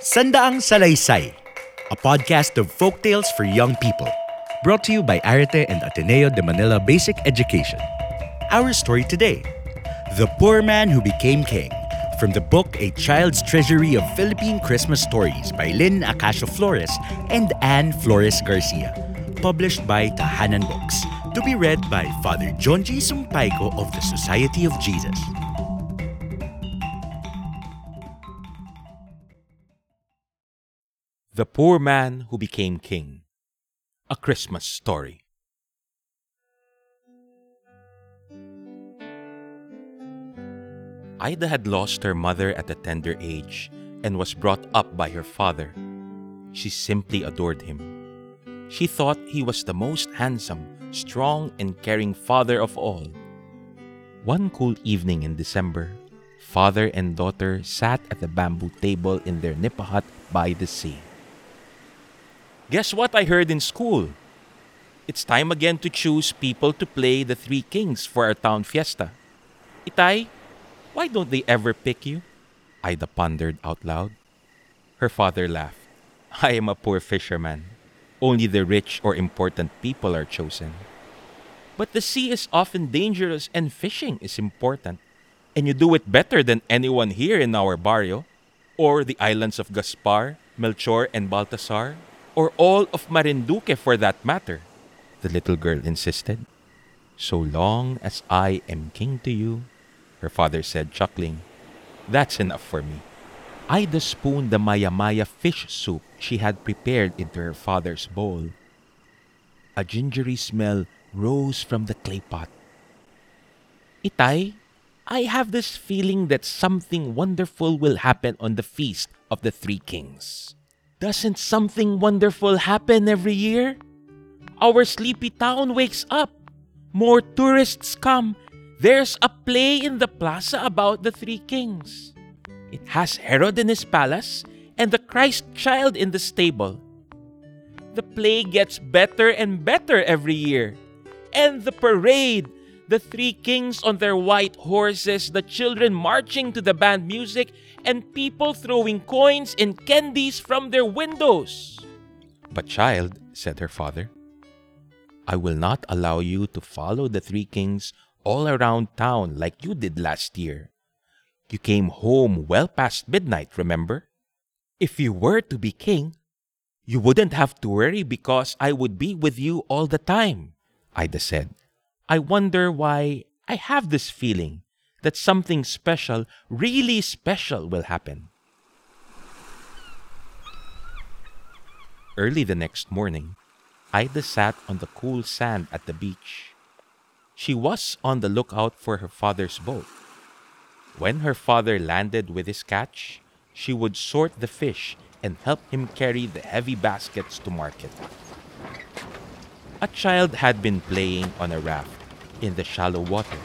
Sandaang Salaysay, a podcast of folk tales for young people. Brought to you by Arete and Ateneo de Manila Basic Education. Our story today The Poor Man Who Became King, from the book A Child's Treasury of Philippine Christmas Stories by Lynn Acacio Flores and Anne Flores Garcia, published by Tahanan Books. To be read by Father John G. Sumpaico of the Society of Jesus. The Poor Man Who Became King. A Christmas Story. Ida had lost her mother at a tender age and was brought up by her father. She simply adored him. She thought he was the most handsome, strong, and caring father of all. One cool evening in December, father and daughter sat at the bamboo table in their nipa hut by the sea. Guess what I heard in school? It's time again to choose people to play the Three Kings for our town fiesta. Itay, why don't they ever pick you? Ida pondered out loud. Her father laughed. I am a poor fisherman. Only the rich or important people are chosen. But the sea is often dangerous and fishing is important. And you do it better than anyone here in our barrio, or the islands of Gaspar, Melchor, and Baltasar, or all of Marinduque for that matter, the little girl insisted. So long as I am king to you, her father said, chuckling, that's enough for me. Ida spooned the maya maya fish soup she had prepared into her father's bowl. A gingery smell rose from the clay pot. Itay, I have this feeling that something wonderful will happen on the feast of the three kings. Doesn't something wonderful happen every year? Our sleepy town wakes up. More tourists come. There's a play in the plaza about the three kings. It has Herod in his palace and the Christ child in the stable. The play gets better and better every year. And the parade, the three kings on their white horses, the children marching to the band music, and people throwing coins and candies from their windows. But, child, said her father, I will not allow you to follow the three kings all around town like you did last year. You came home well past midnight, remember? If you were to be king, you wouldn't have to worry because I would be with you all the time, Ida said. I wonder why I have this feeling that something special, really special, will happen. Early the next morning, Ida sat on the cool sand at the beach. She was on the lookout for her father's boat. When her father landed with his catch, she would sort the fish and help him carry the heavy baskets to market. A child had been playing on a raft in the shallow water.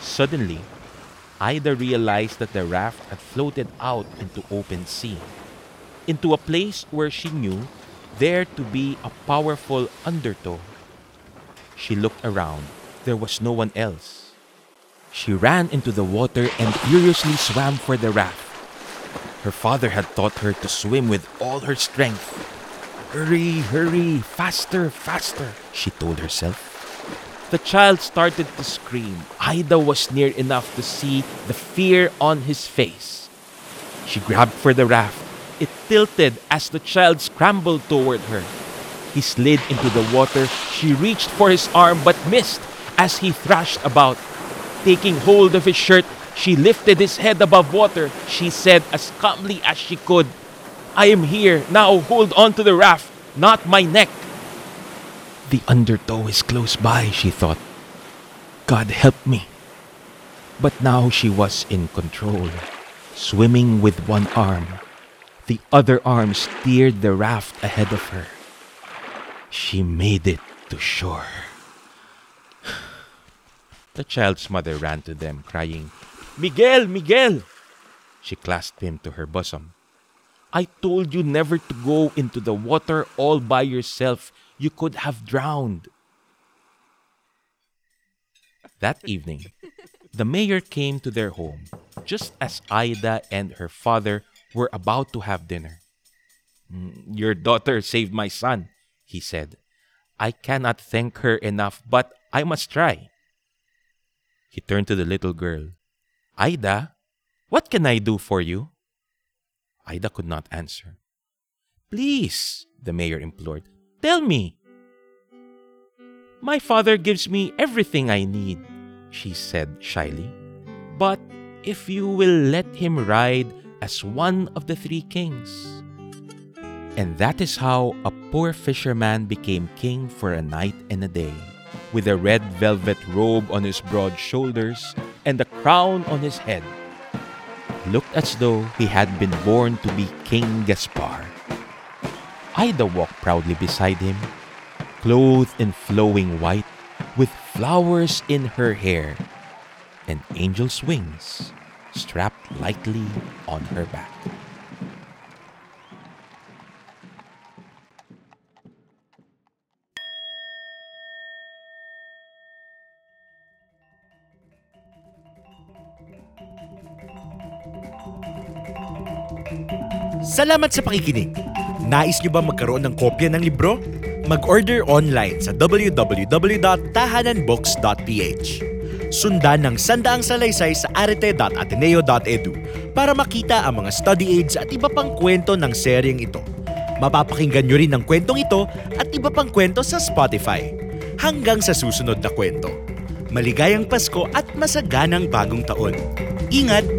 Suddenly, Ida realized that the raft had floated out into open sea, into a place where she knew there to be a powerful undertow. She looked around. There was no one else. She ran into the water and furiously swam for the raft. Her father had taught her to swim with all her strength. Hurry, hurry, faster, faster, she told herself. The child started to scream. Ida was near enough to see the fear on his face. She grabbed for the raft. It tilted as the child scrambled toward her. He slid into the water. She reached for his arm but missed as he thrashed about. Taking hold of his shirt, she lifted his head above water. She said as calmly as she could, I am here. Now hold on to the raft, not my neck. The undertow is close by, she thought. God help me. But now she was in control, swimming with one arm. The other arm steered the raft ahead of her. She made it to shore. The child's mother ran to them, crying, Miguel, Miguel! She clasped him to her bosom. I told you never to go into the water all by yourself you could have drowned. That evening, the mayor came to their home just as Ida and her father were about to have dinner. "Mm, Your daughter saved my son, he said. I cannot thank her enough, but I must try. He turned to the little girl. Ida, what can I do for you? Ida could not answer. Please, the mayor implored, tell me. My father gives me everything I need, she said shyly. But if you will let him ride as one of the three kings. And that is how a poor fisherman became king for a night and a day, with a red velvet robe on his broad shoulders and a crown on his head. Looked as though he had been born to be King Gaspar. Ida walked proudly beside him, clothed in flowing white, with flowers in her hair and angel's wings strapped lightly on her back. Salamat sa pakikinig. Nais nyo ba magkaroon ng kopya ng libro? Mag-order online sa www.tahananbooks.ph. Sundan ng sandaang salaysay sa arete.ateneo.edu para makita ang mga study aids at iba pang kwento ng seryeng ito. Mapapakinggan nyo rin ang kwentong ito at iba pang kwento sa Spotify. Hanggang sa susunod na kwento. Maligayang Pasko at masaganang bagong taon. Ingat!